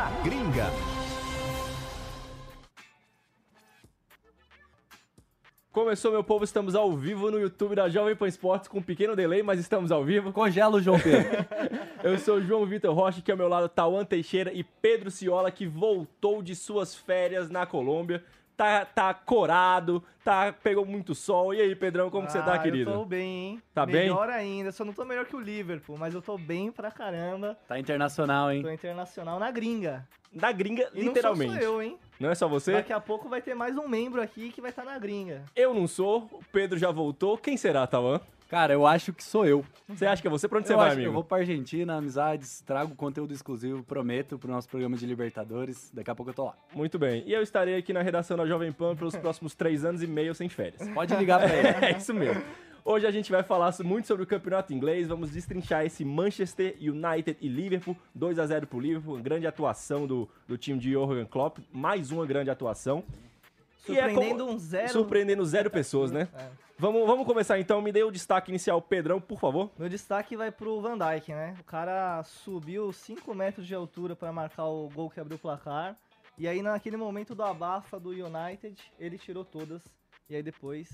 Na gringa. Começou, meu povo, estamos ao vivo no YouTube da Jovem Pan Esportes com um pequeno delay, mas estamos ao vivo. Congela o João Pedro. Eu sou o João Vitor Rocha, que ao meu lado Tauan Teixeira e Pedro Ciola, que voltou de suas férias na Colômbia. Tá, tá corado, tá, pegou muito sol. E aí, Pedrão, como que você tá, Ah, querido? Eu tô bem, hein? Tá bem? Melhor ainda. Só não tô melhor que o Liverpool, mas eu tô bem pra caramba. Tá internacional, hein? Tô internacional na gringa. Na gringa, E literalmente. não sou eu, hein? Não é só você? Daqui a pouco vai ter mais um membro aqui que vai estar na gringa. Eu não sou, o Pedro já voltou. Quem será, Tauan? Cara, eu acho que sou eu. Você acha que é você? Pra onde você eu vai, acho que amigo? eu vou pra Argentina, amizades, trago conteúdo exclusivo, prometo, pro nosso programa de Libertadores. Daqui a pouco eu tô lá. Muito bem. E eu estarei aqui na redação da Jovem Pan pelos próximos três anos e meio sem férias. Pode ligar pra ele. É isso mesmo. Hoje a gente vai falar muito sobre o campeonato inglês, vamos destrinchar esse Manchester United e Liverpool, 2 a 0 pro Liverpool, uma grande atuação do, do time de Jurgen Klopp, mais uma grande atuação. É Surpreendendo como- um zero. Surpreendendo zero pessoas, né? É. Vamos, vamos começar então, me dê o destaque inicial, Pedrão, por favor. Meu destaque vai pro Van Dijk, né? O cara subiu 5 metros de altura pra marcar o gol que abriu o placar. E aí, naquele momento do abafa do United, ele tirou todas. E aí depois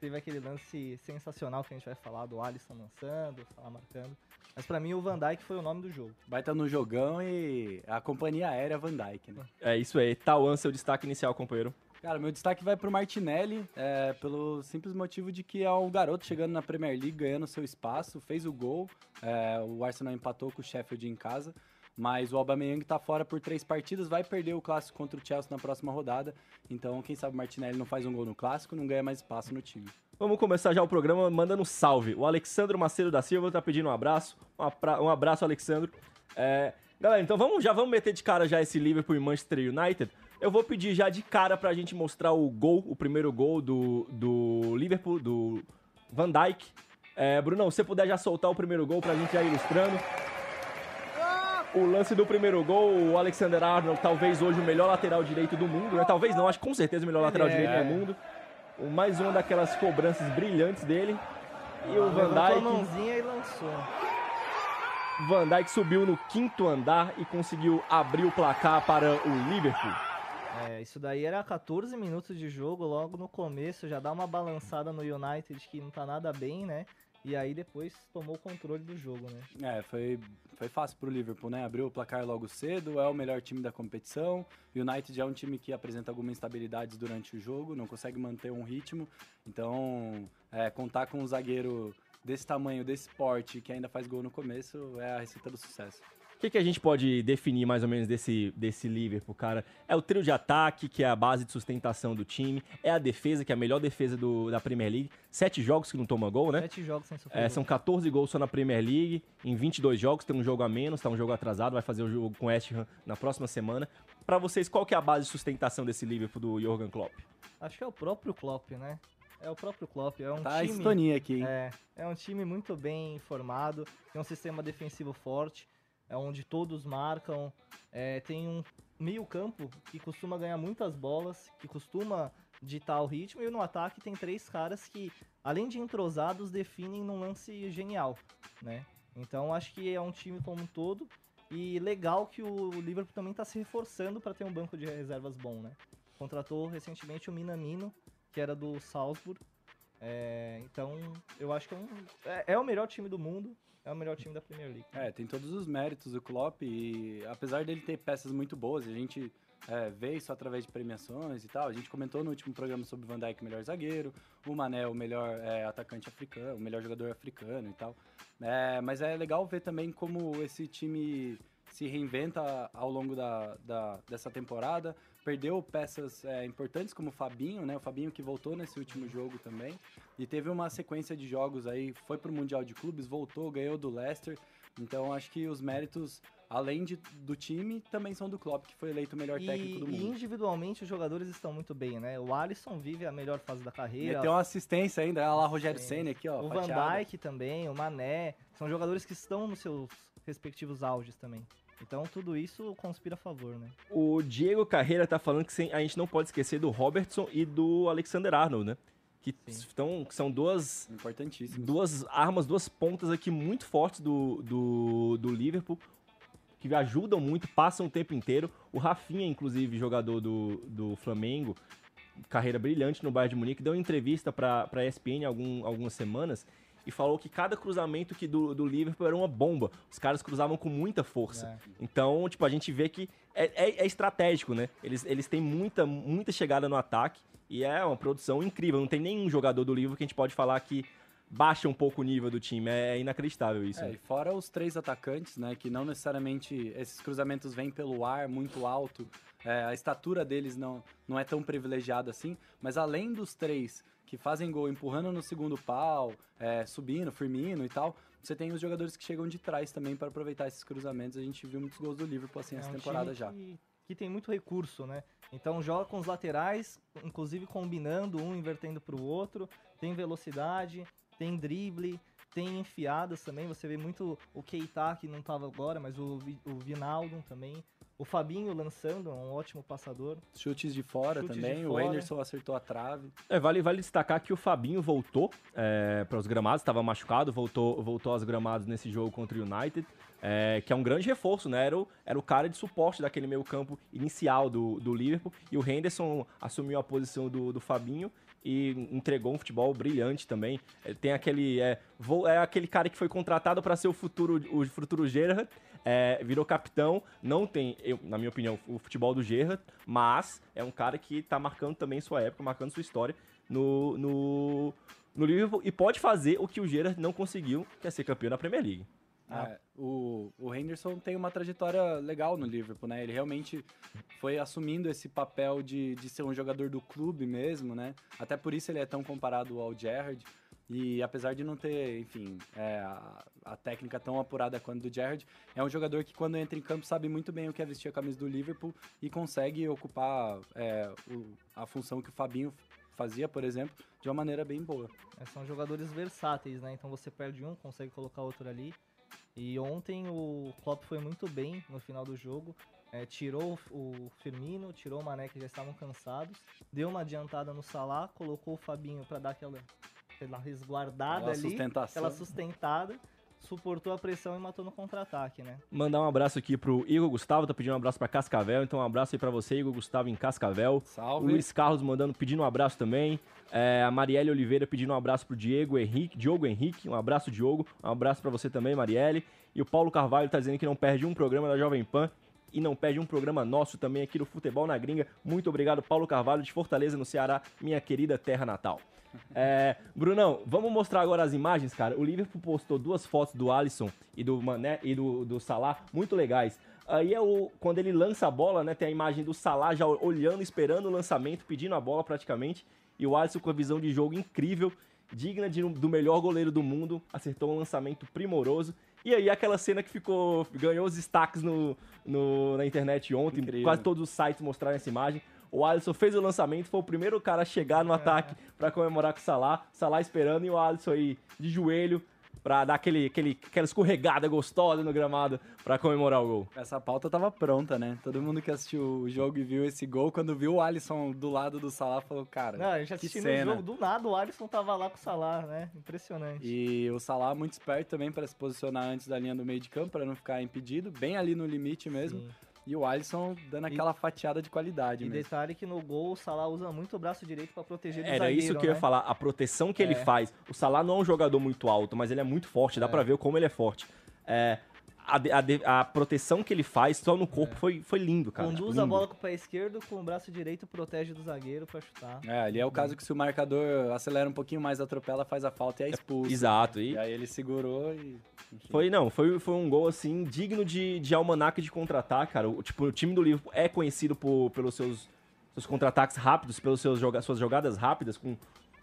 teve aquele lance sensacional que a gente vai falar do Alisson lançando, falar marcando. Mas pra mim o Van Dijk foi o nome do jogo. Vai estar no jogão e a companhia aérea Van Dyke, né? É isso aí, Tauan, seu destaque inicial, companheiro. Cara, meu destaque vai pro Martinelli, é, pelo simples motivo de que é um garoto chegando na Premier League, ganhando seu espaço, fez o gol, é, o Arsenal empatou com o Sheffield em casa, mas o Aubameyang tá fora por três partidas, vai perder o clássico contra o Chelsea na próxima rodada, então quem sabe o Martinelli não faz um gol no clássico, não ganha mais espaço no time. Vamos começar já o programa mandando um salve. O Alexandro Macedo da Silva tá pedindo um abraço. Um, abraço, Alexandro. É, Galera, então vamos, já vamos meter de cara já esse Liverpool e Manchester United. Eu vou pedir já de cara pra gente mostrar o gol, o primeiro gol do, do Liverpool, do Van Dijk. É, Brunão, se você puder já soltar o primeiro gol pra gente já ir ilustrando. O lance do primeiro gol, o Alexander Arnold, talvez hoje o melhor lateral direito do mundo, né? Talvez não, acho que com certeza o melhor lateral é. direito do mundo. Mais uma daquelas cobranças brilhantes dele. E o Van Levantou a Dijk, mãozinha e lançou. Van Dijk subiu no quinto andar e conseguiu abrir o placar para o Liverpool. É, isso daí era 14 minutos de jogo, logo no começo, já dá uma balançada no United que não tá nada bem, né? E aí depois tomou o controle do jogo, né? É, foi, foi fácil pro Liverpool, né? Abriu o placar logo cedo, é o melhor time da competição. O United é um time que apresenta algumas instabilidades durante o jogo, não consegue manter um ritmo. Então, é, contar com um zagueiro desse tamanho, desse porte, que ainda faz gol no começo, é a receita do sucesso. O que, que a gente pode definir mais ou menos desse, desse Liverpool, cara? É o trio de ataque, que é a base de sustentação do time. É a defesa, que é a melhor defesa do- da Premier League. Sete jogos que não toma gol, né? Sete jogos sem sofrer É, são 14 gols só na Premier League, em 22 jogos, tem um jogo a menos, tá um jogo atrasado, vai fazer o jogo com o West Ham na próxima semana. Pra vocês, qual que é a base de sustentação desse Liverpool do Jurgen Klopp? Acho que é o próprio Klopp, né? É o próprio Klopp, é um Tá a time... estonia aqui, hein? É, é um time muito bem formado, tem um sistema defensivo forte, é onde todos marcam, é, tem um meio campo que costuma ganhar muitas bolas, que costuma ditar o ritmo, e no ataque tem três caras que, além de entrosados, definem num lance genial, né? Então acho que é um time como um todo, e legal que o Liverpool também está se reforçando para ter um banco de reservas bom, né? Contratou recentemente o Minamino, que era do Salzburg, É, então, eu acho que é, um, é, é o melhor time do mundo, é o melhor time da Premier League. É, tem todos os méritos do Klopp e apesar dele ter peças muito boas, a gente é, vê isso através de premiações e tal. A gente comentou no último programa sobre o Van Dijk, melhor zagueiro, o Mané, o melhor é, atacante africano, o melhor jogador africano e tal. É, mas é legal ver também como esse time se reinventa ao longo da, da dessa temporada. Perdeu peças é, importantes como o Fabinho, né? O Fabinho que voltou nesse último jogo também. E teve uma sequência de jogos aí, foi pro Mundial de Clubes, voltou, ganhou do Leicester. Então acho que os méritos, além de, do time, também são do Klopp, que foi eleito o melhor E, técnico do e mundo. individualmente os jogadores estão muito bem, né? O Alisson vive a melhor fase da carreira. Meteu uma assistência ainda, olha lá, Rogério. Senna aqui, ó. o Van. Dijk também, o Mané, são jogadores que estão nos seus respectivos auges também. Então tudo isso conspira a favor, né? O Diego Carreira tá falando que a gente não pode esquecer do Robertson e do Alexander Arnold, né? Que, estão, que são duas, duas armas, duas pontas aqui muito fortes do, do, do Liverpool, que ajudam muito, passam o tempo inteiro. O Rafinha, inclusive, jogador do, do Flamengo, carreira brilhante no Bayern de Munique, deu uma entrevista para a ESPN há algum, algumas semanas e falou que cada cruzamento que do, do Liverpool era uma bomba. Os caras cruzavam com muita força. É. Então, tipo, a gente vê que é, é- é estratégico, né? Eles, eles têm muita, muita chegada no ataque e é uma produção incrível. Não tem nenhum jogador do Liverpool que a gente pode falar que baixa um pouco o nível do time. É inacreditável isso. É, né? e fora os três atacantes, né, que não necessariamente esses cruzamentos vêm pelo ar muito alto, é, a estatura deles não, não é tão privilegiada assim, mas além dos três que fazem gol empurrando no segundo pau, é, subindo, Firmino e tal, você tem os jogadores que chegam de trás também para aproveitar esses cruzamentos. A gente viu muitos gols do Liverpool assim essa é um temporada já. Que, que tem muito recurso, né? Então joga com os laterais, inclusive combinando um invertendo pro outro, tem velocidade, tem drible, tem enfiadas também. Você vê muito o Keita que não tava agora, mas o, o Vinaldo também. O Fabinho lançando, é um ótimo passador. Chutes de fora Chutes de também, o fora. Anderson acertou a trave. É, vale, vale destacar que o Fabinho voltou para os gramados, estava machucado, voltou, voltou aos gramados nesse jogo contra o United, é, que é um grande reforço, né? Era o, era o cara de suporte daquele meio campo inicial do, do Liverpool, e o Henderson assumiu a posição do, do Fabinho e entregou um futebol brilhante também. É, tem aquele. É, é aquele cara que foi contratado para ser o futuro, o futuro Gerrard, é, virou capitão. Não tem, eu, na minha opinião, o futebol do Gerrard, mas é um cara que tá marcando também sua época, marcando sua história no, no, no Liverpool e pode fazer o que o Gerrard não conseguiu, que é ser campeão da Premier League. É, o, o Henderson tem uma trajetória legal no Liverpool, né? Ele realmente foi assumindo esse papel de, de ser um jogador do clube mesmo, né? Até por isso ele é tão comparado ao Gerrard. E apesar de não ter, enfim, é, a, a técnica tão apurada quanto do Gerrard, é um jogador que quando entra em campo sabe muito bem o que é vestir a camisa do Liverpool e consegue ocupar é, o- a função que o Fabinho fazia, por exemplo, de uma maneira bem boa. É, são jogadores versáteis, né? Então você perde um, consegue colocar outro ali. E ontem o Klopp foi muito bem no final do jogo. É, tirou o Firmino, tirou o Mané que já estavam cansados, deu uma adiantada no Salah, colocou o Fabinho para dar aquela, aquela resguardada Aquela ali, sustentação. aquela sustentada, suportou a pressão e matou no contra-ataque, né? Mandar um abraço aqui pro Igor Gustavo, tá pedindo um abraço pra Cascavel, então um abraço aí pra você, Igor Gustavo, em Cascavel. O Salve! Luiz Carlos mandando, pedindo um abraço também. É, a Marielle Oliveira pedindo um abraço pro Diego Henrique, Diogo Henrique, um abraço, Diogo. Um abraço pra você também, Marielle. E o Paulo Carvalho tá dizendo que não perde um programa da Jovem Pan e não perde um programa nosso também aqui do Futebol na Gringa. Muito obrigado, Paulo Carvalho, de Fortaleza, no Ceará, minha querida terra natal. É, Brunão, vamos mostrar agora as imagens, cara. O Liverpool postou duas fotos do Alisson e do Mané e do, do Salah, muito legais. Aí é o, quando ele lança a bola, né? Tem a imagem do Salah já olhando, esperando o lançamento, pedindo a bola praticamente. E o Alisson com a visão de jogo incrível, digna de, do melhor goleiro do mundo, acertou um lançamento primoroso. E aí aquela cena que ficou. ganhou os destaques no, no- na internet ontem. Incrível. Quase todos os sites mostraram essa imagem. O Alisson fez o lançamento, foi o primeiro cara a chegar no ataque pra comemorar com o Salah. Salah esperando e o Alisson aí de joelho pra dar aquele, aquele, aquela escorregada gostosa no gramado pra comemorar o gol. Essa pauta tava pronta, né? Todo mundo que assistiu o jogo e viu esse gol, quando viu o Alisson do lado do Salah, falou, cara, Não, a gente que assistindo o cena. jogo, do nada o Alisson tava lá com o Salah, né? Impressionante. E o Salah muito esperto também para se posicionar antes da linha do meio de campo, para não ficar impedido, bem ali no limite mesmo. Sim. E o Alisson dando aquela fatiada de qualidade E mesmo. detalhe que no gol o Salah usa muito o braço direito pra proteger do Era zagueiro, isso que eu ia né? falar. A proteção que ele É. faz. O Salah não é um jogador muito alto, mas ele é muito forte. Dá pra ver como ele é forte. É, a, a a proteção que ele faz só no corpo foi, foi lindo, cara. Conduz Tipo, a lindo. bola com o pé esquerdo, com o braço direito protege do zagueiro pra chutar. É, ali é o caso que se o marcador acelera um pouquinho mais, atropela, faz a falta e é expulso. Exato. E E aí ele segurou e. enfim. Foi, não, foi, foi um gol, assim, digno de, de almanaque de contra-ataque, cara. O, tipo, o time do Liverpool é conhecido por, pelos seus, seus contra-ataques rápidos, pelas suas jogadas rápidas, com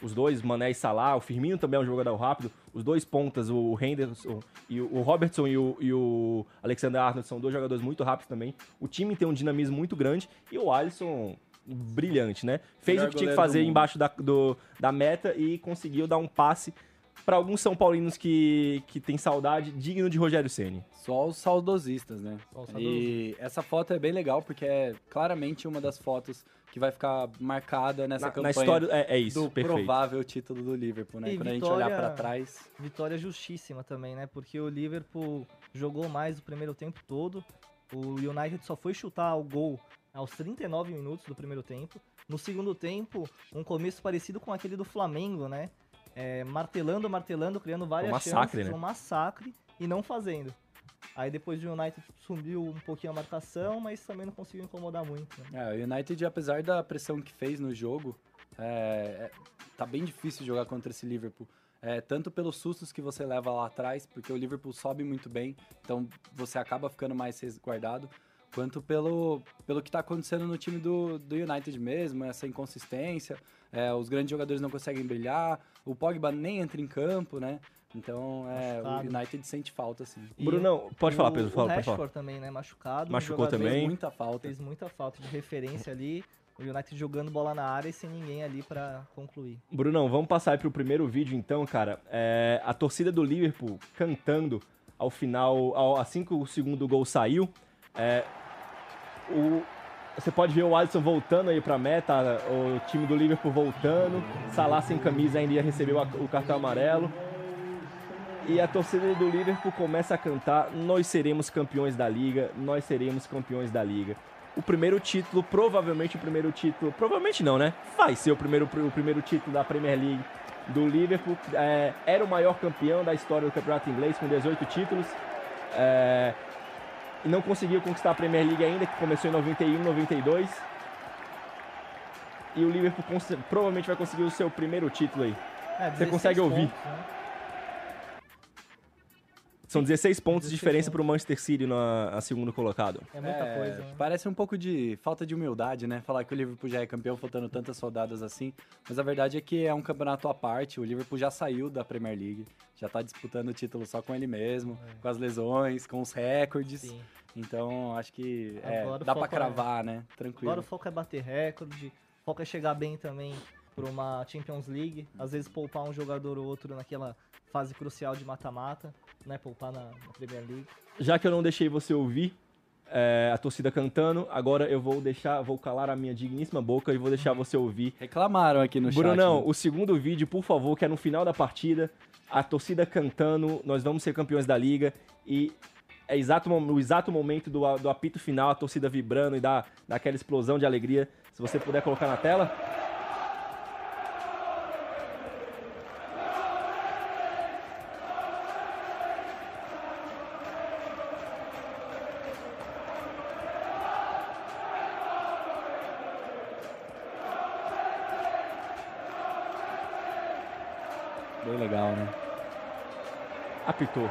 os dois, Mané e Salah. O Firmino também é um jogador rápido. Os dois pontas, o Henderson e o, Robertson e o, e o Alexander Arnold são dois jogadores muito rápidos também. O time tem um dinamismo muito grande e o Alisson brilhante, né? Fez o que tinha que fazer embaixo da, do- da meta e conseguiu dar um passe para alguns São Paulinos que, que tem saudade, digno de Rogério Ceni. Só os saudosistas, né? Só os E essa foto é bem legal porque é claramente uma das fotos que vai ficar marcada nessa Na, na campanha história é, é isso, do perfeito. provável título do Liverpool, né? E Quando a gente vitória- olhar pra trás. Vitória justíssima também, né? Porque o Liverpool jogou mais o primeiro tempo todo. O United só foi chutar o gol aos 39 minutos do primeiro tempo. No segundo tempo, um começo parecido com aquele do Flamengo, né? É, martelando, martelando, criando várias massacre, chances, né? um massacre e não fazendo. Aí depois o United subiu um pouquinho a marcação, mas também não conseguiu incomodar muito. Né? É, o United, apesar da pressão que fez no jogo, é, é- tá bem difícil jogar contra esse Liverpool. É, tanto pelos sustos que você leva lá atrás, porque o Liverpool sobe muito bem, então você acaba ficando mais resguardado, quanto pelo, pelo que tá acontecendo no time do, do United mesmo, essa inconsistência, é, os grandes jogadores não conseguem brilhar, o Pogba nem entra em campo, né? Então é, o. United sente falta, assim. E Brunão, pode falar, Pedro, fala, o pode falar. Rashford também, né? Machucado. Machucou também. Fez muita falta. Fez muita falta de referência ali. O United jogando bola na área e sem ninguém ali pra concluir. Brunão, vamos passar aí pro primeiro vídeo então, cara. É, a torcida do Liverpool cantando ao final, ao- assim que o segundo gol saiu. É, o- você pode ver o Alisson voltando aí pra meta, o time do Liverpool voltando. Salah sem camisa ainda ia receber o, o cartão amarelo. E a torcida do Liverpool começa a cantar: Nós seremos campeões da liga, nós seremos campeões da liga. O primeiro título, provavelmente o primeiro título, provavelmente não, né? Vai ser o primeiro, o primeiro título da Premier League do Liverpool. É, era o maior campeão da história do campeonato inglês, com 18 títulos. É, e não conseguiu conquistar a Premier League ainda, que começou em 91, 92. E o Liverpool provavelmente vai conseguir o seu primeiro título aí. É, Você 16 consegue ouvir? pontos, né? São 16 pontos de 16 diferença para o Manchester City na a segundo colocado. É muita É, coisa. Né? Parece um pouco de falta de humildade, né? Falar que o Liverpool já é campeão faltando tantas rodadas assim. Mas a verdade é que é um campeonato à parte. O Liverpool já saiu da Premier League. Já tá disputando o título só com ele mesmo, com as lesões, com os recordes. É. Sim. Então, acho que é, dá pra foco é- cravar, né? Tranquilo. Agora o foco é bater recorde, o foco é chegar bem também pra uma Champions League. Às vezes poupar um jogador ou outro naquela fase crucial de mata-mata, né? Poupar na, na Premier League. Já que eu não deixei você ouvir é, a torcida cantando, agora eu vou deixar, vou calar a minha digníssima boca e vou deixar você ouvir. Reclamaram aqui no Brunão, chat. né? o segundo vídeo, por favor, que é no final da partida, a torcida cantando, nós vamos ser campeões da liga e é exato, no exato momento do, do apito final, a torcida vibrando e dá, dá aquela explosão de alegria. Se você puder colocar na tela. Apitou.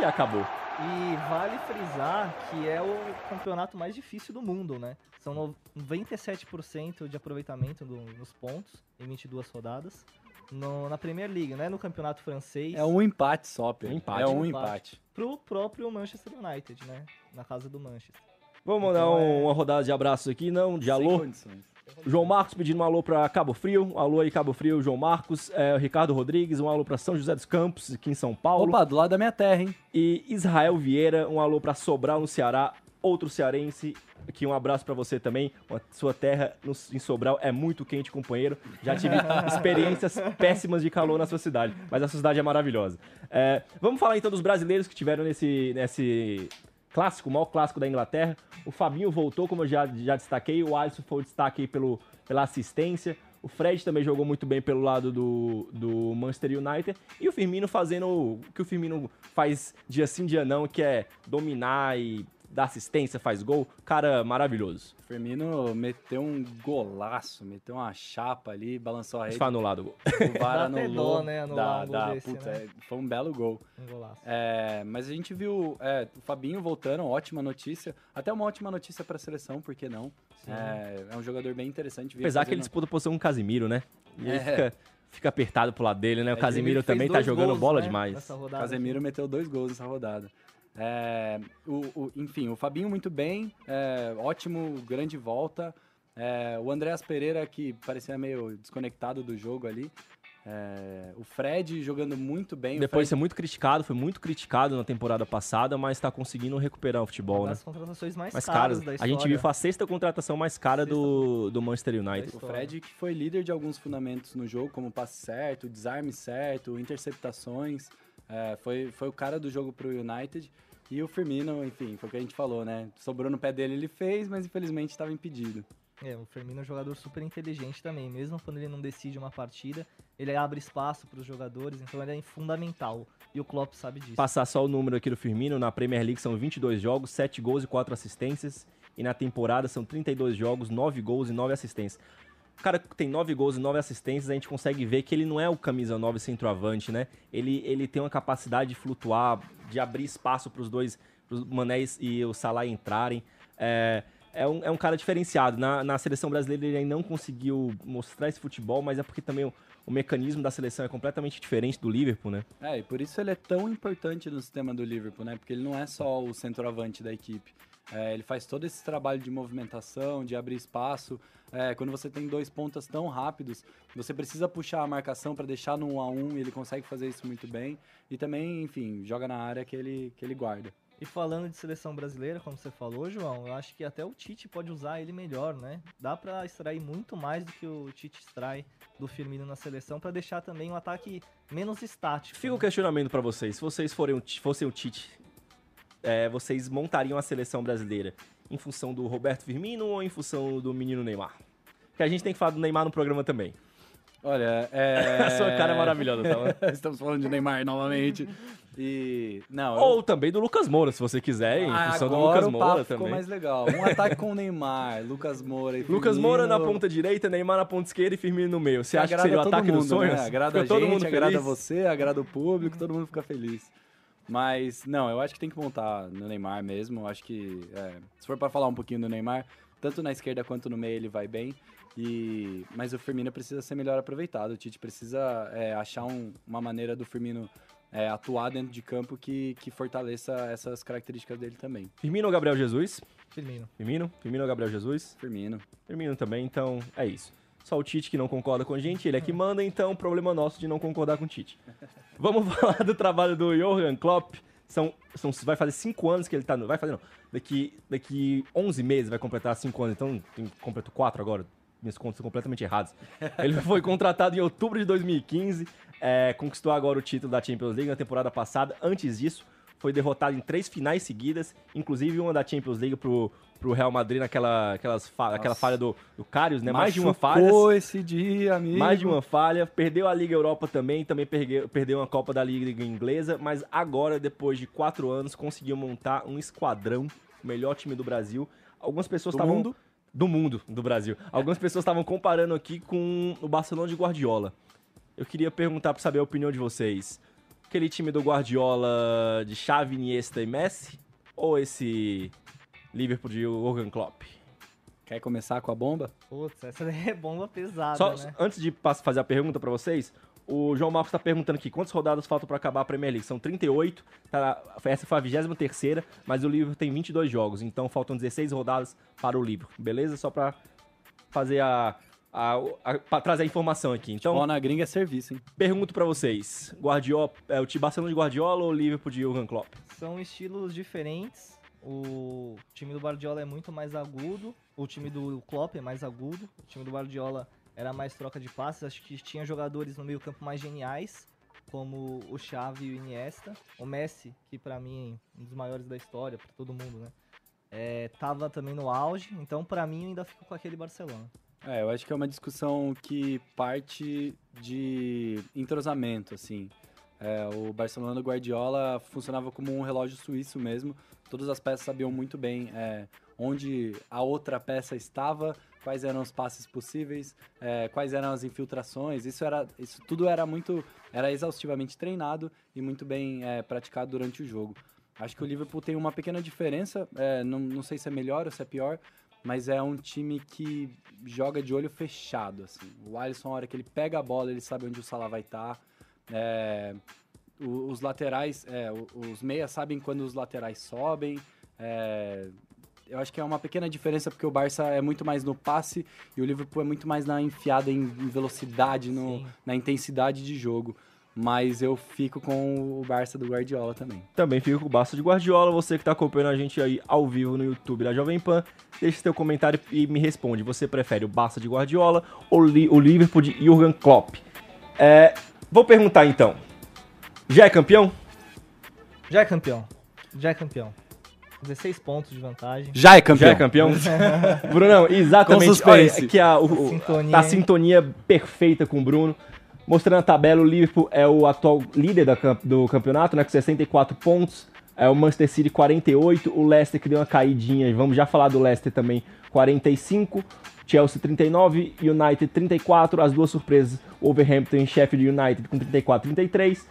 E acabou. E vale frisar que é o campeonato mais difícil do mundo, né? São no- 97% de aproveitamento do- nos pontos em 22 rodadas. No- na Premier League, né? No campeonato francês. É um empate só, Pedro. Um empate. É um empate. empate. Pro próprio Manchester United, né? Na casa do Manchester. Vamos Então, um- é- uma rodada de abraços aqui, não? De Sem alô? condições. João Marcos pedindo um alô pra Cabo Frio. Um alô aí, Cabo Frio, João Marcos. É, Ricardo Rodrigues, um alô pra São José dos Campos, aqui em São Paulo. Opa, do lado da minha terra, hein? E Israel Vieira, um alô pra Sobral, no Ceará. Outro cearense, aqui um abraço pra você também. A sua terra no- em Sobral é muito quente, companheiro. Já tive experiências péssimas de calor na sua cidade, mas a sua cidade é maravilhosa. É, vamos falar então dos brasileiros que tiveram nesse, nesse, clássico, o maior clássico da Inglaterra. O Fabinho voltou, como eu já, já destaquei. O Alisson foi o destaque aí pelo, pela assistência. O Fred também jogou muito bem pelo lado do, do Manchester United. E o Firmino fazendo o que o Firmino faz dia sim, dia não, que é dominar e dar assistência, faz gol. Cara, maravilhoso. Firmino meteu um golaço, meteu uma chapa ali, balançou a rede. foi anulado o gol. O VAR Dá anulou. dó, né, anular Dá, um dá, desse, putz, né? é, foi um belo gol. Um golaço. É, mas a gente viu é, o Fabinho voltando, ótima notícia. Até uma ótima notícia para a seleção, por que não? É, é um jogador bem interessante. Apesar que ele fazendo- disputa a posição com o Casimiro, né? E ele É. fica, fica apertado pro lado dele, né? O É, fez também tá jogando gols, bola né, demais. Casemiro meteu dois gols nessa rodada. É, o, o- enfim, o Fabinho muito bem, é, ótimo, grande volta. É, o Andréas Pereira, que parecia meio desconectado do jogo ali. É, o Fred jogando muito bem. Depois de ser Fred, muito criticado, foi muito criticado na temporada passada, mas tá conseguindo recuperar o futebol, Uma né? das contratações mais, Mais caras caras. da A gente viu foi a sexta contratação mais cara Sexta do, do Manchester United. O Fred que foi líder de alguns fundamentos no jogo, como o passe certo, desarme certo, interceptações. É, foi, foi o cara do jogo pro United. E o Firmino, enfim, foi o que a gente falou, né? Sobrou no pé dele, ele fez, mas infelizmente estava impedido. É, o Firmino é um jogador super inteligente também. Mesmo quando ele não decide uma partida, ele abre espaço para os jogadores, então ele é fundamental. E o Klopp sabe disso. Passar só o número aqui do Firmino, na Premier League são 22 jogos, 7 gols e 4 assistências. E na temporada são 32 jogos, 9 gols e 9 assistências. Cara tem 9 gols e 9 assistências, a gente consegue ver que ele não é o camisa 9 centroavante, né? Ele, ele tem uma capacidade de flutuar, de abrir espaço para os dois, os Manés e o Salah entrarem. É, é, um, é um cara diferenciado. Na, na seleção brasileira ele ainda não conseguiu mostrar esse futebol, mas é porque também o, o mecanismo da seleção é completamente diferente do Liverpool, né? É, e por isso ele é tão importante no sistema do Liverpool, né? Porque ele não é só o centroavante da equipe. É, ele faz todo esse trabalho de movimentação, de abrir espaço. É, quando você tem dois pontas tão rápidos, você precisa puxar a marcação para deixar no 1 a 1 e ele consegue fazer isso muito bem. E também, enfim, joga na área que ele, que ele guarda. E falando de seleção brasileira, como você falou, João, eu acho que até o Tite pode usar ele melhor, né? Dá pra extrair muito mais do que o Tite extrai do Firmino na seleção pra deixar também um ataque menos estático. Fica o né? questionamento pra vocês. Se vocês forem, o fossem o Tite, é, vocês montariam a seleção brasileira em função do Roberto Firmino ou em função do menino Neymar? Que a gente tem que falar do Neymar no programa também. Olha, é... A sua cara é maravilhosa, tá? Estamos falando de Neymar novamente. E. Não, eu- ou também do Lucas Moura, se você quiser, em Ah, função do Lucas o Moura também. ficou mais legal. Um ataque com o Neymar, Lucas Moura e Lucas Firmino. Moura na ponta direita, Neymar na ponta esquerda e Firmino no meio. Você acha que seria o ataque dos mundo, sonhos? Né? Agrada a gente, todo mundo agrada feliz? você, agrada o público, todo mundo fica feliz. Mas, não, eu acho que tem que montar no Neymar mesmo. Eu acho que, é, se for pra falar um pouquinho do Neymar, tanto na esquerda quanto no meio ele vai bem. E, mas o Firmino precisa ser melhor aproveitado. O Tite precisa é, achar um- uma maneira do Firmino é, atuar dentro de campo que, que fortaleça essas características dele também. Firmino ou Gabriel Jesus? Firmino. Firmino? Firmino ou Gabriel Jesus? Firmino. Firmino também, então é isso. Só o Tite que não concorda com a gente, ele é que manda, então problema nosso de não concordar com o Tite. Vamos falar do trabalho do Johan Klopp. São, são, vai fazer cinco anos que ele tá no... Vai fazer não. Daqui, daqui 11 meses vai completar cinco anos, então tem, completou quatro agora. Minhas contas são completamente erradas. Ele foi contratado em outubro de 2015, é, conquistou agora o título da Champions League na temporada passada. Antes disso, foi derrotado em três finais seguidas, inclusive uma da Champions League pro, pro Real Madrid naquela aquelas fa aquela falha do, do Karius, né? Mais de uma falha. Machucou esse dia, amigo. Mais de uma falha, perdeu a Liga Europa também, também perdeu, perdeu uma Copa da Liga Inglesa, mas agora, depois de quatro anos, conseguiu montar um esquadrão, o melhor time do Brasil. Algumas pessoas Do estavam... mundo? Do mundo, do Brasil. Algumas pessoas estavam comparando aqui com o Barcelona de Guardiola. Eu queria perguntar para saber a opinião de vocês. Aquele time do Guardiola de Xavi, Iniesta e Messi? Ou esse Liverpool de Jurgen Klopp? Quer começar com a bomba? Putz, essa é bomba pesada, Só né? antes de fazer a pergunta pra vocês, o João Marcos tá perguntando aqui quantas rodadas faltam pra acabar a Premier League. São 38, tá, essa foi a 23 mas o Liverpool tem 22 jogos, então faltam 16 rodadas para o Liverpool, beleza? Só pra fazer a, a, a pra trazer a informação aqui. Então, Ó, na gringa é serviço, hein? pergunto pra vocês, Guardiola, é o Barcelona de Guardiola ou o Liverpool de Jurgen Klopp? São estilos diferentes. O time do Guardiola é muito mais agudo. O time do Klopp é mais agudo. O time do Guardiola era mais troca de passes. Acho que tinha jogadores no meio campo mais geniais. como o Xavi e o Iniesta. O Messi, que pra mim é um dos maiores da história, pra todo mundo, né? É, tava também no auge, então pra mim ainda fico com aquele Barcelona. É, eu acho que é uma discussão que parte de entrosamento, assim. É, o Barcelona do Guardiola funcionava como um relógio suíço mesmo. Todas as peças sabiam muito bem é, onde a outra peça estava, quais eram os passes possíveis, é, quais eram as infiltrações. Isso era, isso tudo era muito, era exaustivamente treinado e muito bem é, praticado durante o jogo. Acho que o Liverpool tem uma pequena diferença, é, não, não sei se é melhor ou se é pior, mas é um time que joga de olho fechado, assim. O Alisson, a hora que ele pega a bola, ele sabe onde o Salah vai estar. É, os laterais, é, os meias sabem quando os laterais sobem. É, eu acho que é uma pequena diferença porque o Barça é muito mais no passe e o Liverpool é muito mais na enfiada em velocidade, no, na intensidade de jogo. Mas eu fico com o Barça do Guardiola também. Também fico com o Barça de Guardiola. Você que tá acompanhando a gente aí ao vivo no YouTube da Jovem Pan, deixe seu comentário e me responde. Você prefere o Barça de Guardiola ou o Liverpool de Jurgen Klopp? É, vou perguntar então. Já é campeão? Já é campeão. Já é campeão. 16 pontos de vantagem. Já é campeão. Já é campeão? Brunão, exatamente. Com suspense. Olha, aqui a, o, Sintonia, a hein? sintonia perfeita com o Bruno. Mostrando a tabela, o Liverpool é o atual líder da do campeonato, né, com 64 pontos. É o Manchester City 48, o Leicester que deu uma caidinha, vamos já falar do Leicester também, 45, Chelsea 39, United 34, as duas surpresas, Wolverhampton e Sheffield United com 34 33,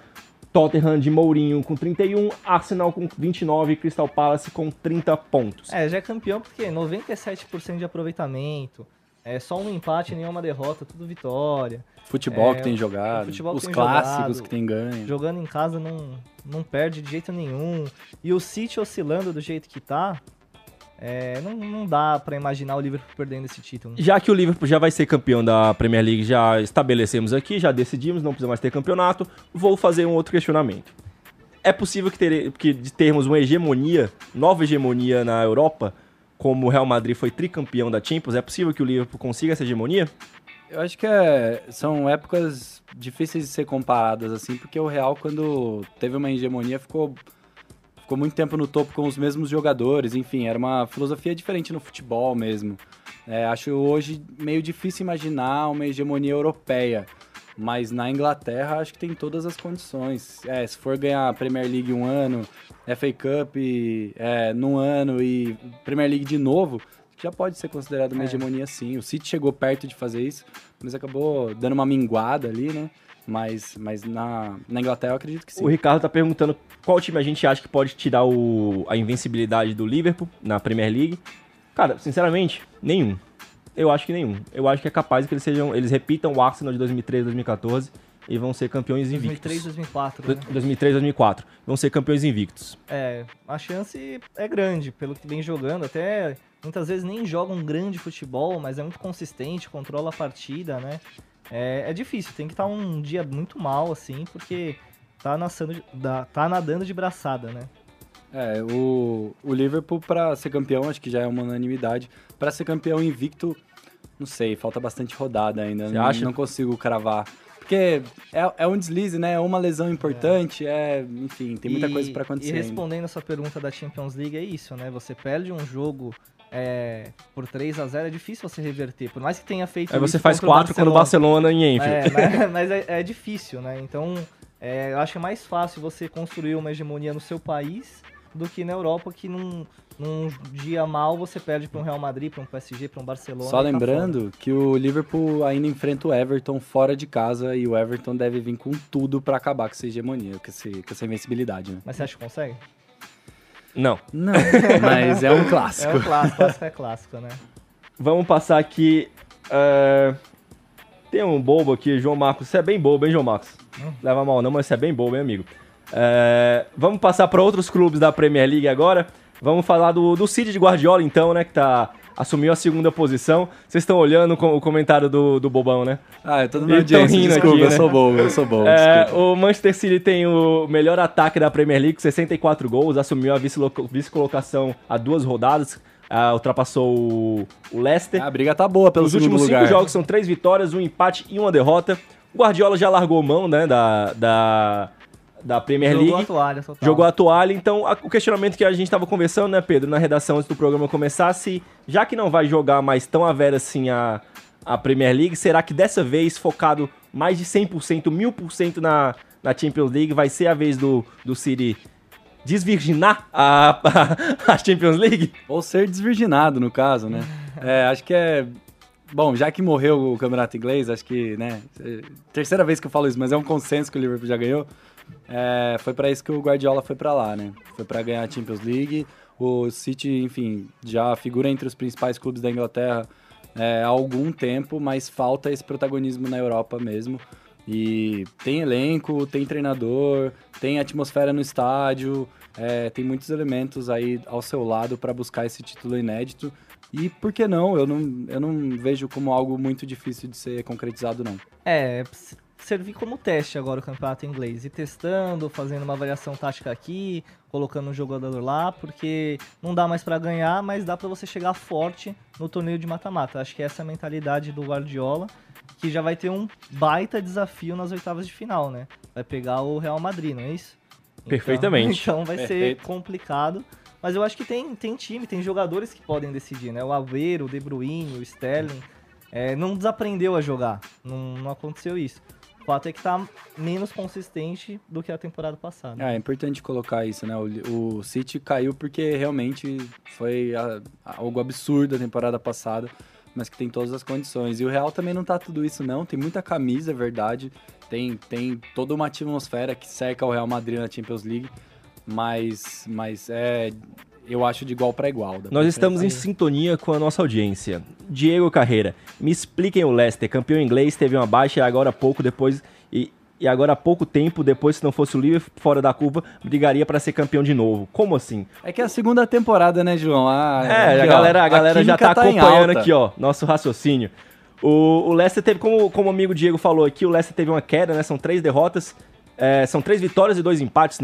Tottenham de Mourinho com 31, Arsenal com 29 e Crystal Palace com 30 pontos. É, já é campeão porque 97% de aproveitamento. É só um empate, nenhuma derrota, tudo vitória. Futebol É, que tem jogado, os tem clássicos jogado. que tem ganho. Jogando em casa não, não perde de jeito nenhum. E o City oscilando do jeito que tá, é, não, não dá pra imaginar o Liverpool perdendo esse título. Já que o Liverpool já vai ser campeão da Premier League, já estabelecemos aqui, já decidimos, não precisa mais ter campeonato, vou fazer um outro questionamento. É possível que, ter, que de termos uma hegemonia, nova hegemonia na Europa, como o Real Madrid foi tricampeão da Champions, é possível que o Liverpool consiga essa hegemonia? Eu acho que é- são épocas difíceis de ser comparadas, assim, porque o Real, quando teve uma hegemonia, ficou, ficou muito tempo no topo com os mesmos jogadores, enfim, era uma filosofia diferente no futebol mesmo. É, acho hoje meio difícil imaginar uma hegemonia europeia, mas na Inglaterra acho que tem todas as condições. É, se for ganhar a Premier League um ano, FA Cup é, num ano e Premier League de novo, já pode ser considerado uma É. hegemonia sim. O City chegou perto de fazer isso, mas acabou dando uma minguada ali, né? Mas, mas na, na Inglaterra eu acredito que sim. O Ricardo tá perguntando qual time a gente acha que pode tirar o- a invencibilidade do Liverpool na Premier League. Cara, sinceramente, nenhum. Eu acho que nenhum. Eu acho que é capaz que eles sejam, eles repitam o Arsenal de 2013, 2014 e vão ser campeões invictos. 2003, 2004, né? 2003, 2004. Vão ser campeões invictos. É, a chance é grande, pelo que vem jogando. Até muitas vezes nem joga um grande futebol, mas é muito consistente, controla a partida, né? É, é difícil, tem que estar um dia muito mal, assim, porque tá, nascendo tá nadando de braçada, né? É, o, o Liverpool, pra ser campeão, acho que já é uma unanimidade. Pra ser campeão invicto, não sei, falta bastante rodada ainda. Você não, acha? não consigo cravar. Porque é, é um deslize, né? É uma lesão importante, é, enfim, tem muita E- coisa pra acontecer. E ainda. respondendo a sua pergunta da Champions League, é isso, né? Você perde um jogo é, por 3 a 0 é difícil você reverter. Por mais que tenha feito Aí você faz contra o quatro quando o Barcelona em Enfield. É, mas, mas é, é difícil, né? Então, é, eu acho que é mais fácil você construir uma hegemonia no seu país do que na Europa, que num, num dia mal você perde para um Real Madrid, para um PSG, para um Barcelona. Só tá lembrando que o Liverpool ainda enfrenta o Everton fora de casa e o Everton deve vir com tudo pra acabar com essa hegemonia, com, esse, com essa invencibilidade, né? Mas você acha que consegue? Não. Não, mas é um É clássico. um clássico, clássico é clássico, né? Vamos passar aqui. é, Tem um bobo aqui, João Marcos. Você é bem bobo, hein, João Marcos? Leva mal não, mas você é bem bobo, hein, amigo? É, Vamos passar para outros clubes da Premier League agora. Vamos falar do, do City de Guardiola, então, né? Que tá, assumiu a segunda posição. Vocês estão olhando o comentário do, do bobão, né? Ah, eu tô tão audiência, rindo desculpa, aqui, eu né? sou bobo, eu sou bobo, É, o Manchester City tem o melhor ataque da Premier League, 64 gols, assumiu a vice-colocação há duas rodadas, ah, ultrapassou o, o Leicester. A briga tá boa pelo Os segundo últimos lugar. cinco jogos são três vitórias, um empate e uma derrota. O Guardiola já largou mão, né, da, da, da Premier Jogou League. a toalha total. Jogou a toalha, então a- o questionamento que a gente estava conversando, né, Pedro, na redação antes do programa começar, se já que não vai jogar mais tão a vera assim a, a Premier League, será que dessa vez, focado mais de 100%, 1000% na, na Champions League, vai ser a vez do, do City desvirginar a, a, Champions League? Ou ser desvirginado, no caso, né? É, acho que é. Bom, já que morreu o campeonato inglês, acho que, né? é, Terceira vez que eu falo isso, mas é um consenso que o Liverpool já ganhou. É, foi pra isso que o Guardiola foi pra lá, né? Foi pra ganhar a Champions League. O City, enfim, já figura entre os principais clubes da Inglaterra é, há algum tempo, mas falta esse protagonismo na Europa mesmo. E tem elenco, tem treinador, tem atmosfera no estádio, é, tem muitos elementos aí ao seu lado para buscar esse título inédito. E por que não? Eu não, eu não vejo como algo muito difícil de ser concretizado, não. É, s- servir como teste agora o campeonato inglês. Ir testando, fazendo uma variação tática aqui, colocando um jogador lá, porque não dá mais pra ganhar, mas dá pra você chegar forte no torneio de mata-mata. Acho que essa é a mentalidade do Guardiola, que já vai ter um baita desafio nas oitavas de final, né? Vai pegar o Real Madrid, não é isso? Então- Perfeitamente. Então, vai ser Perfeito. complicado. Mas eu acho que tem, tem time, tem jogadores que podem decidir, né? O Aveiro, o De Bruyne, o Sterling. É, não desaprendeu a jogar. Não, não aconteceu isso. O fato é que tá menos consistente do que a temporada passada. É, é importante colocar isso, né? O, o City caiu porque realmente foi a- algo absurdo a temporada passada, mas que tem todas as condições. E o Real também não tá tudo isso, não. Tem muita camisa, é verdade. Tem, tem toda uma atmosfera que cerca o Real Madrid na Champions League, mas, mas é, eu acho de igual para igual. Nós estamos em sintonia com a nossa audiência. Diego Carreira, me expliquem o Leicester, campeão inglês, teve uma baixa e agora há pouco depois e, e agora há pouco tempo depois, se não fosse o Liverpool fora da curva, brigaria para ser campeão de novo. Como assim? É que é a segunda temporada, né, João? Ah, É, aqui, a ó, galera, a galera já química tá em acompanhando aqui, ó, nosso raciocínio. O, o Leicester teve, como, como o amigo Diego falou aqui, o Leicester teve uma queda, né? São três derrotas, é, são três vitórias e dois empates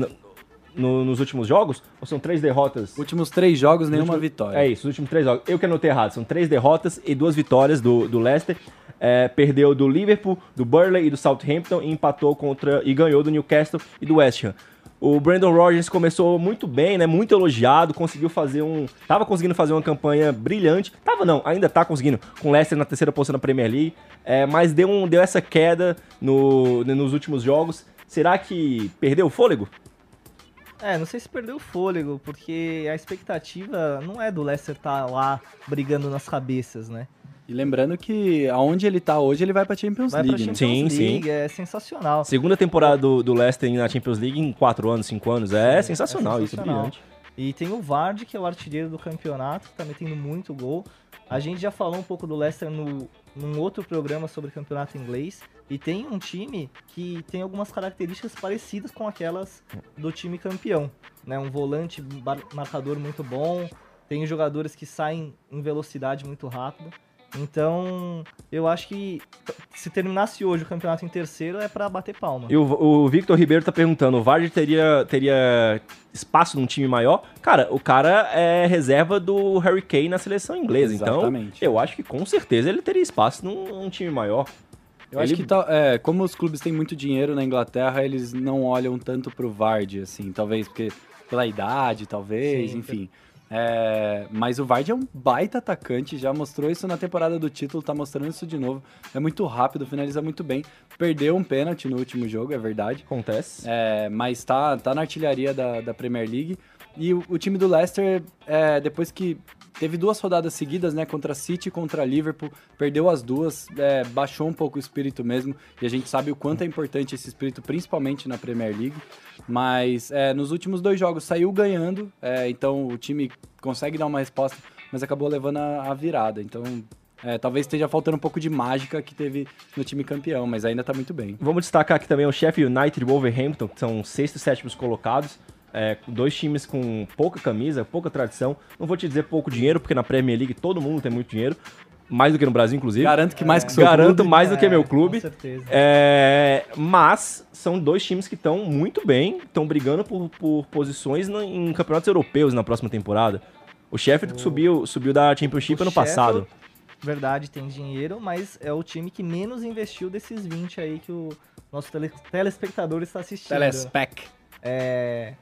no- no- nos últimos jogos? Ou são três derrotas? Últimos três jogos, nenhuma Último- vitória. É isso, os últimos três jogos. Eu que anotei errado. São três derrotas e duas vitórias do, do Leicester. É, perdeu do Liverpool, do Burley e do Southampton e empatou contra e ganhou do Newcastle e do West Ham. O Brandon Rodgers começou muito bem, né? Muito elogiado, conseguiu fazer um, tava conseguindo fazer uma campanha brilhante. Tava não, ainda tá conseguindo com o Leicester na terceira posição na Premier League, é, mas deu um, deu essa queda no, nos últimos jogos. Será que perdeu o fôlego? É, não sei se perdeu o fôlego, porque a expectativa não é do Leicester estar lá brigando nas cabeças, né? E lembrando que aonde ele tá hoje, ele vai pra Champions Vai pra League, né? Champions Sim, League, é sensacional. Segunda temporada do, do Leicester na Champions League em quatro anos, cinco anos. É, Sim, sensacional, é isso, é sensacional. brilhante. E tem o Vardy, que é o artilheiro do campeonato, que tá metendo muito gol. A gente já falou um pouco do Leicester no, num outro programa sobre campeonato inglês. E tem um time que tem algumas características parecidas com aquelas do time campeão. Né? Um volante marcador muito bom, tem jogadores que saem em velocidade muito rápido. Então, eu acho que se terminasse hoje o campeonato em terceiro é pra bater palma. E o, o Victor Ribeiro tá perguntando, o Vardy teria, teria espaço num time maior? Cara, o cara é reserva do Harry Kane na seleção inglesa, Exatamente. então eu acho que com certeza ele teria espaço num, num time maior. Eu acho Ele- que, tá, é, como os clubes têm muito dinheiro na Inglaterra, eles não olham tanto pro Vardy, assim, talvez porque pela idade, talvez, Sim, enfim. É, mas o Vardy é um baita atacante, já mostrou isso na temporada do título, tá mostrando isso de novo. É muito rápido, finaliza muito bem. Perdeu um pênalti no último jogo, é verdade. Acontece. É, mas tá, tá na artilharia da, da Premier League. E o, o time do Leicester, é, depois que teve duas rodadas seguidas, né, contra City e contra Liverpool, perdeu as duas, é, baixou um pouco o espírito mesmo. E a gente sabe o quanto é importante esse espírito, principalmente na Premier League. Mas é, nos últimos dois jogos saiu ganhando, é, então o time consegue dar uma resposta, mas acabou levando a, a virada. Então é, talvez esteja faltando um pouco de mágica que teve no time campeão, mas ainda tá muito bem. Vamos destacar aqui também o Sheffield United Wolverhampton, que são sexto e sétimos colocados. É, dois times com pouca camisa, pouca tradição. Não vou te dizer pouco dinheiro, porque na Premier League todo mundo tem muito dinheiro. Mais do que no Brasil, inclusive. Garanto que mais que o seu Garanto clube. mais do que É, meu clube. Com certeza. É, mas são dois times que estão muito bem, estão brigando por, por posições no- em campeonatos europeus na próxima temporada. O Sheffield que subiu, subiu da Championship O ano Sheffield passado. verdade, tem dinheiro, mas é o time que menos investiu desses 20 aí que o nosso tele- telespectador está assistindo. Telespec. É,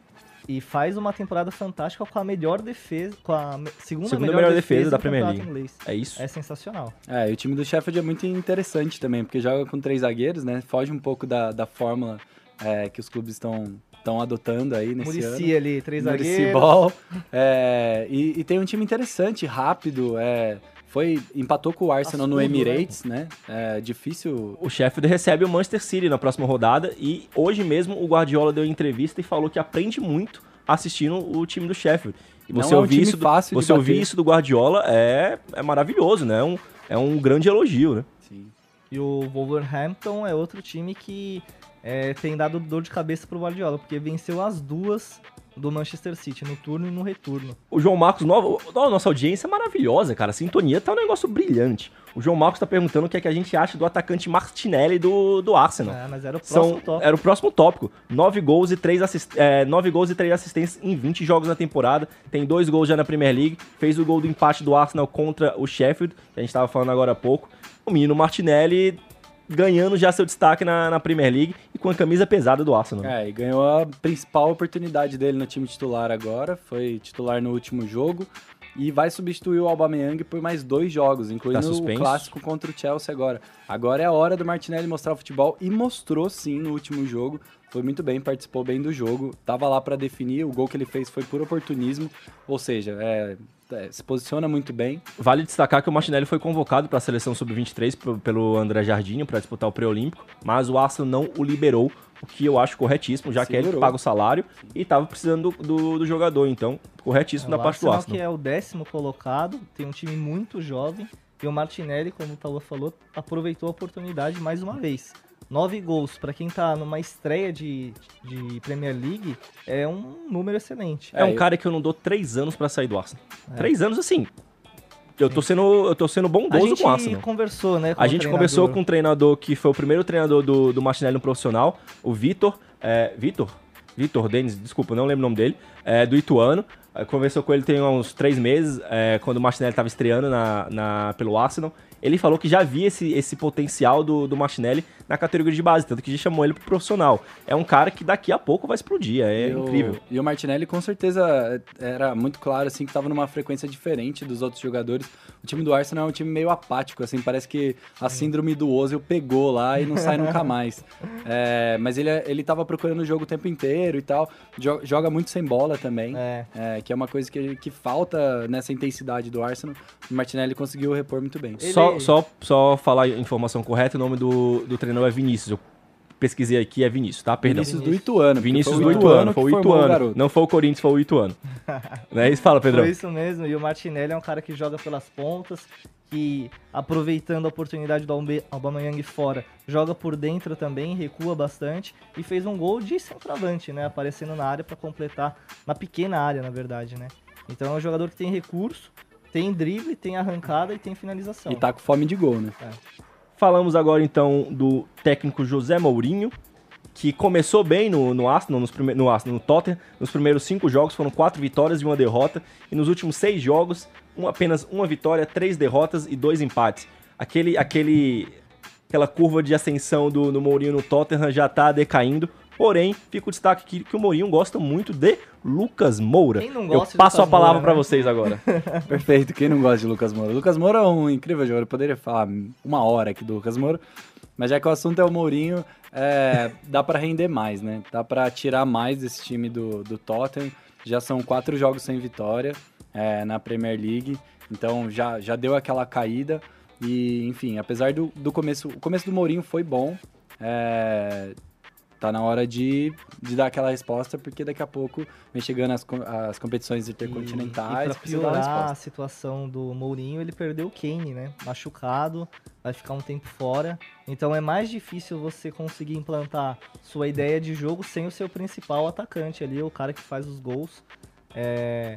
e faz uma temporada fantástica com a melhor defesa, com a me- segunda, Segunda melhor, melhor defesa, defesa da Premier League. É isso? É sensacional. É, e o time do Sheffield é muito interessante também, porque joga com três zagueiros, né? Foge um pouco da, da fórmula é, que os clubes estão estão adotando aí nesse ano. Ali, três Muricy zagueiros. Ball. É, e, e tem um time interessante, rápido. É, foi, empatou com o Arsenal no Cascudo, né? Emirates, né? É difícil. O Sheffield recebe o Manchester City na próxima rodada e hoje mesmo o Guardiola deu entrevista e falou que aprende muito assistindo o time do Sheffield. E Não você é um ouvir time isso, do- você ouvir isso do Guardiola é, é maravilhoso, né? É um, é um grande elogio, né? Sim. E o Wolverhampton é outro time que é, tem dado dor de cabeça pro Guardiola, porque venceu as duas do Manchester City, no turno e no retorno. O João Marcos, novo, nossa audiência é maravilhosa, cara. A sintonia tá um negócio brilhante. O João Marcos tá perguntando o que, é que a gente acha do atacante Martinelli do, do Arsenal. É, mas era o próximo São, top. era o próximo tópico. 9 gols e 3 assist, é, nove gols e três assistências em 20 jogos na temporada. Tem dois gols já na Premier League. Fez o gol do empate do Arsenal contra o Sheffield, que a gente tava falando agora há pouco. O menino Martinelli ganhando já seu destaque na, na Premier League e com a camisa pesada do Arsenal. É, e ganhou a principal oportunidade dele no time titular agora. Foi titular no último jogo. E vai substituir o Aubameyang por mais dois jogos, incluindo Tá o clássico contra o Chelsea agora. Agora é a hora do Martinelli mostrar o futebol e mostrou sim no último jogo. Foi muito bem, participou bem do jogo, tava lá para definir. O gol que ele fez foi por oportunismo, ou seja, é, é, se posiciona muito bem. Vale destacar que o Martinelli foi convocado para a seleção sub-23 p- pelo André Jardim para disputar o pré-olímpico, mas o Arsenal não o liberou, o que eu acho corretíssimo, já que é ele que Segurou. paga o salário e estava precisando do, do- do jogador, então corretíssimo da o parte do Arsenal, que é o décimo colocado, tem um time muito jovem, e o Martinelli, como o Taua falou, aproveitou a oportunidade mais uma vez. Nove gols, para quem tá numa estreia de, de Premier League, é um número excelente. É um É, eu- cara que eu não dou três anos para sair do Arsenal. É. Três anos assim. Eu tô sendo, eu tô sendo A bondoso gente com o Arsenal. conversou, né? com A o gente conversou com um treinador que foi o primeiro treinador do, do Martinelli no profissional, o Vitor. É, Vitor? Vitor Denis, desculpa, não lembro o nome dele. É, do Ituano. É, Conversou com ele tem uns três meses, é, quando o Martinelli estava estreando na, na- pelo Arsenal. Ele falou que já via esse, esse potencial do, do Martinelli na categoria de base, tanto que já chamou ele pro profissional. É um cara que daqui a pouco vai explodir, é E o- incrível. E o Martinelli com certeza era muito claro assim que estava numa frequência diferente dos outros jogadores. O time do Arsenal é um time meio apático, assim, parece que a síndrome do Ozil pegou lá e não sai nunca mais. É, mas ele ele tava procurando o jogo o tempo inteiro e tal. Jo- Joga muito sem bola também. É, é, que é uma coisa que, que falta nessa intensidade do Arsenal. O Martinelli conseguiu repor muito bem. Ele- Só, só, só falar a informação correta, o nome do, do treinador é Vinícius. Eu pesquisei aqui, é Vinícius, tá? Perdão. Vinícius do Ituano. Vinícius foi do o Ituano, foi o que formou Ituano. garoto. Não foi o Corinthians, foi o Ituano. não é isso? Fala, Pedrão. Foi isso mesmo, e o Martinelli é um cara que joga pelas pontas, que aproveitando a oportunidade do Aubameyang fora, joga por dentro também, recua bastante e fez um gol de centroavante, né, aparecendo na área para completar, na pequena área, na verdade, né. Então é um jogador que tem recurso, tem drible, tem arrancada e tem finalização. E tá com fome de gol, né? Falamos agora então do técnico José Mourinho, que começou bem no, no Arsenal, nos prime- no Arsenal, no Tottenham. Nos primeiros cinco jogos foram quatro vitórias e uma derrota. E nos últimos seis jogos, um- apenas uma vitória, três derrotas e dois empates. Aquele, aquele, aquela curva de ascensão do, do Mourinho no Tottenham já tá decaindo. Porém, fica o destaque aqui que o Mourinho gosta muito de Lucas Moura. Quem não Eu gosta de passo Lucas a palavra né? vocês agora. Perfeito, quem não gosta de Lucas Moura? Lucas Moura é um incrível jogador, eu poderia falar uma hora aqui do Lucas Moura, mas já que o assunto é o Mourinho, é, dá pra render mais, né? Dá pra tirar mais desse time do, do Tottenham. Já são quatro jogos sem vitória é, na Premier League, então já, já deu aquela caída. E, enfim, apesar do, do começo, o começo do Mourinho foi bom, é, tá na hora de, de dar aquela resposta, porque daqui a pouco vem chegando as, as competições intercontinentais. E, uma piorar a situação do Mourinho, ele perdeu o Kane, né? Machucado, vai ficar um tempo fora. Então é mais difícil você conseguir implantar sua ideia de jogo sem o seu principal atacante ali, o cara que faz os gols. É,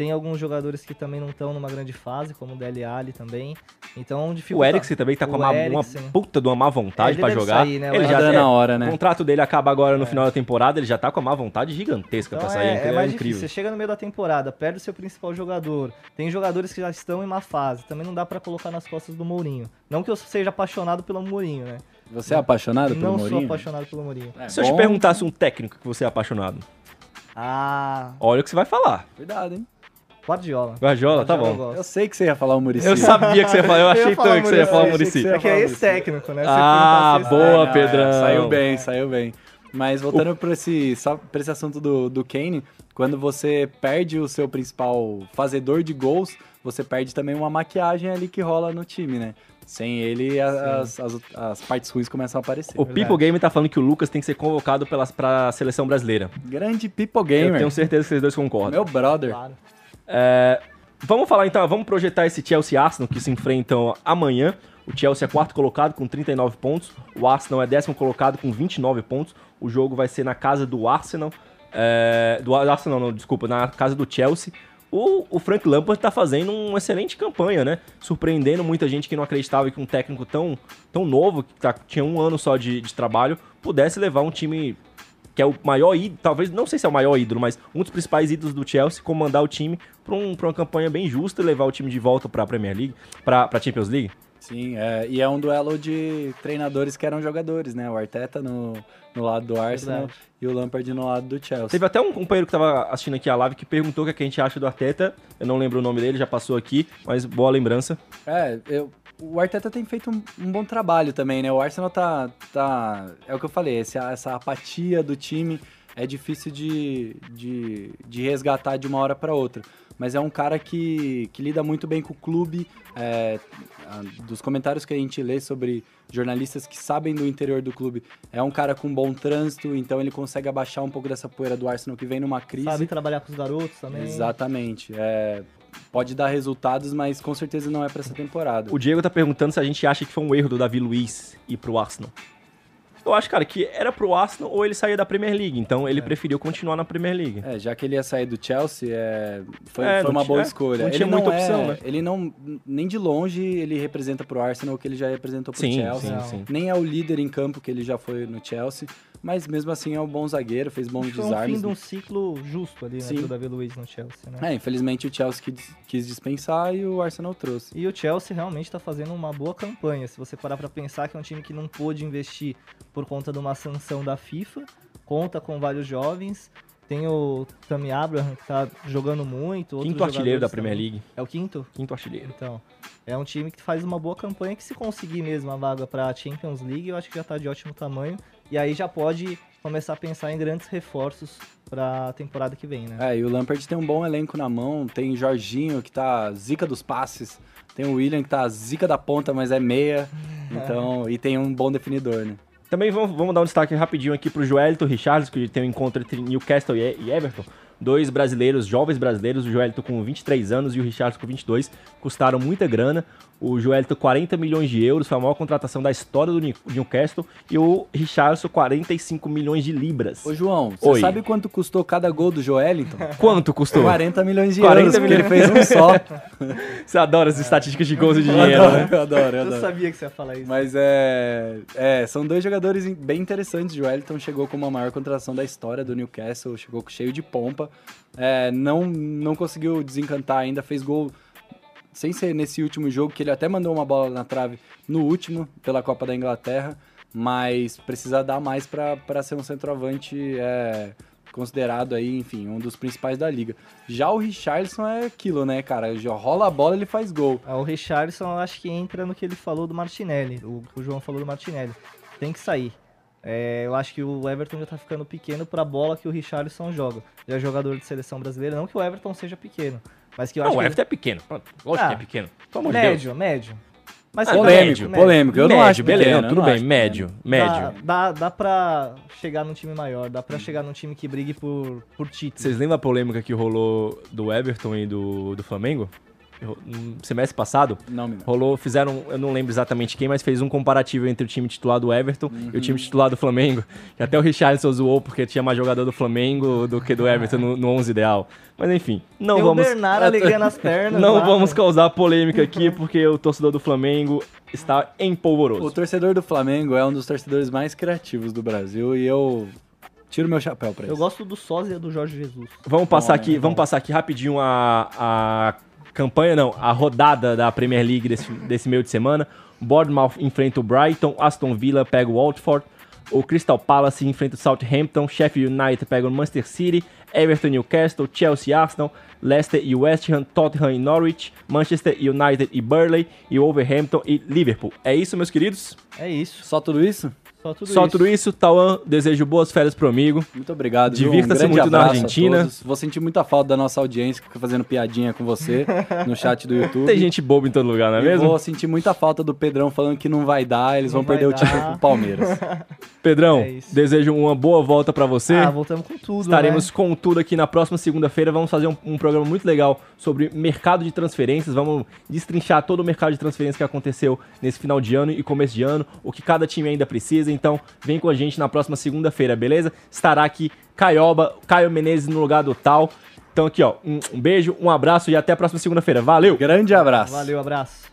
Tem alguns jogadores que também não estão numa grande fase, como o Dele Alli também. Então O dificulta. Eriksen também tá com O uma, uma Eriksen. puta de uma má vontade É, deve jogar. sair, né? Ele Tá já dando é, a hora, né? O contrato dele acaba agora no final da temporada, ele já tá com uma má vontade gigantesca Então pra sair. é, é é mais incrível. difícil. Você chega no meio da temporada, perde o seu principal jogador. Tem jogadores que já estão em má fase. Também não dá pra colocar nas costas do Mourinho. Não que eu seja apaixonado pelo Mourinho, né? Você é apaixonado pelo não sou Mourinho? apaixonado pelo Mourinho. É Se eu te bom. perguntasse um técnico que você é apaixonado, Ah, olha o que você vai falar. Cuidado, hein? Guardiola. Guardiola, tá eu bom. gosto. Eu sei que você ia falar o Muricy. Eu sabia que você ia falar, eu Eu achei falar tanto que você ia falar o Muricy, Murici. É que é ex-técnico, né? Se Ah, boa, Não, é, Pedrão. saiu bem, saiu bem. Mas voltando pra esse, só pra esse assunto do, do Kane, quando você perde o seu principal fazedor de gols, você perde também uma maquiagem ali que rola no time, né? Sem ele, as, as, as partes ruins começam a aparecer. O People Game tá falando que o Lucas tem que ser convocado pelas, pra seleção brasileira. Grande People Eu Gamer. tenho certeza que vocês dois concordam. Meu brother. Claro. É, vamos falar então, vamos projetar esse Chelsea Arsenal que se enfrentam amanhã. O Chelsea é quarto colocado com 39 pontos, o Arsenal é décimo colocado com 29 pontos. O jogo vai ser na casa do Arsenal, é, do Arsenal não, desculpa, na casa do Chelsea. O, o Frank Lampard tá fazendo uma excelente campanha, né? Surpreendendo muita gente que não acreditava que um técnico tão, tão novo, que tá- tinha um ano só de, de trabalho, pudesse levar um time que é o maior ídolo, talvez, não sei se é o maior ídolo, mas um dos principais ídolos do Chelsea, comandar o time para um, pra uma campanha bem justa e levar o time de volta para a Premier League, para a Champions League. Sim, é, e é um duelo de treinadores que eram jogadores, né? O Arteta no, no lado do Arsenal Verdade. e o Lampard no lado do Chelsea. Teve até um companheiro que estava assistindo aqui a live que perguntou o que, é que a gente acha do Arteta. Eu não lembro o nome dele, já passou aqui, mas boa lembrança. É, eu, o Arteta tem feito um, um bom trabalho também, né? O Arsenal tá. tá é o que eu falei, esse- essa apatia do time é difícil de, de, de resgatar de uma hora para outra. Mas é um cara que, que lida muito bem com o clube. é, dos comentários que a gente lê sobre jornalistas que sabem do interior do clube, é um cara com bom trânsito, então ele consegue abaixar um pouco dessa poeira do Arsenal que vem numa crise. Sabe trabalhar com os garotos também. Exatamente. É, pode dar resultados, mas com certeza não é para essa temporada. O Diego tá perguntando se a gente acha que foi um erro do Davi Luiz ir pro Arsenal. Eu acho, cara, que era pro Arsenal ou ele saía da Premier League, então ele preferiu continuar na Premier League. É, já que ele ia sair do Chelsea, é, foi, É, foi uma boa é, escolha. não tinha ele muita não opção, é, né? Ele não, nem de longe, ele representa pro Arsenal o que ele já representou pro Sim, Chelsea. sim, sim. Nem é o líder em campo que ele já foi no Chelsea, mas mesmo assim é um bom zagueiro, fez bons Foi um fim desarmes. de um ciclo justo ali, né, pro Davi Luiz no Chelsea, né? É, infelizmente o Chelsea quis, quis dispensar e o Arsenal trouxe. E o Chelsea realmente tá fazendo uma boa campanha. Se você parar pra pensar que é um time que não pôde investir por conta de uma sanção da FIFA, conta com vários jovens. Tem o Tammy Abraham, que tá jogando muito. Quinto artilheiro da Premier também. League. É o quinto? Quinto artilheiro. Então, é um time que faz uma boa campanha que se conseguir mesmo a vaga pra Champions League, eu acho que já tá de ótimo tamanho. E aí já pode começar a pensar em grandes reforços pra temporada que vem, né? É, e o Lampard tem um bom elenco na mão, tem Jorginho que tá zica dos passes, tem o William que tá zica da ponta, mas é meia, então, e tem um bom definidor, né? Também vamos, vamos dar um destaque rapidinho aqui pro Joelito Richards, que tem um encontro entre Newcastle e Everton. Dois brasileiros, jovens brasileiros, o Joelito com 23 anos e o Richards com 22, custaram muita grana. O Joelito 40 milhões de euros, foi a maior contratação da história do New- Newcastle, e o Richardson 45 milhões de libras. Ô João, você Oi. sabe quanto custou cada gol do Joelinton? Quanto custou? 40 milhões de 40 euros, porque ele milhões. fez um só. Você adora as estatísticas de gols e Eu dinheiro, adoro, né? eu adoro, eu eu adoro. sabia que você ia falar isso. Mas é, é, são dois jogadores bem interessantes. O Wellington chegou com uma maior contratação da história do Newcastle, chegou cheio de pompa. É, não, não conseguiu desencantar ainda, fez gol sem ser nesse último jogo, que ele até mandou uma bola na trave no último, pela Copa da Inglaterra, mas precisa dar mais para ser um centroavante é, considerado aí, enfim, um dos principais da liga. Já o Richarlison é aquilo, né, cara? Já rola a bola, ele faz gol. Ah, O Richardson, eu acho que entra no que ele falou do Martinelli, o o João falou do Martinelli. Tem que sair. É, eu acho que o Everton já tá ficando pequeno pra bola que o Richarlison joga. Já é jogador de seleção brasileira, não que o Everton seja pequeno, mas que eu Não, acho o que Everton é pequeno. Pronto, Lógico Ah, que é pequeno. Pelo amor de Deus. médio, médio. Mas Ah, polêmico, médio, médio. polêmico. Eu não médio, acho beleza, pequeno, não, tudo não bem, acho médio, Dá, médio. dá, dá pra chegar num time maior, dá pra chegar num time que brigue por, por título. Vocês lembram a polêmica que rolou do Everton e do, do Flamengo? No semestre passado, Não rolou, fizeram, eu não lembro exatamente quem, mas fez um comparativo entre o time titular do Everton e o time titular do Flamengo. Que até o Richarlison zoou porque tinha mais jogador do Flamengo do que do Everton no, no 11 ideal. Mas enfim, não Tem vamos... o Bernardo alegando as pernas. Não lá, vamos né? causar polêmica aqui, porque o torcedor do Flamengo está em O torcedor do Flamengo é um dos torcedores mais criativos do Brasil e eu tiro meu chapéu pra Eu isso. gosto do sósia do Jorge Jesus. Vamos passar Bom, aqui, né? vamos passar aqui rapidinho a, a campanha, não, a rodada da Premier League desse, desse meio de semana. Bournemouth enfrenta o Brighton, Aston Villa pega o Watford, o Crystal Palace enfrenta o Southampton, Sheffield United pega o Manchester City, Everton e Newcastle, Chelsea e Arsenal, Leicester e West Ham, Tottenham e Norwich, Manchester United e Burley e Wolverhampton e Liverpool. É isso, meus queridos? É isso. Só tudo isso? Só tudo Só isso. tudo isso, Tauan, desejo boas férias pro amigo. Muito obrigado. Divirta-se um muito na Argentina. Vou sentir muita falta da nossa audiência que fica fazendo piadinha com você no chat do YouTube. Tem gente boba em todo lugar, não é E mesmo? vou sentir muita falta do Pedrão falando que não vai dar, eles Não vão perder vai o título dar. pro Palmeiras. Pedrão, É desejo uma boa volta pra você. Ah, voltamos com tudo, Estaremos né? com tudo aqui na próxima segunda-feira. Vamos fazer um, um programa muito legal sobre mercado de transferências. Vamos destrinchar todo o mercado de transferências que aconteceu nesse final de ano e começo de ano, o que cada time ainda precisa. Então, vem com a gente na próxima segunda-feira, beleza? Estará aqui Caioba, Caio Menezes no lugar do tal. Então, aqui, ó, um, um beijo, um abraço e até a próxima segunda-feira. Valeu! Grande abraço. Valeu, abraço.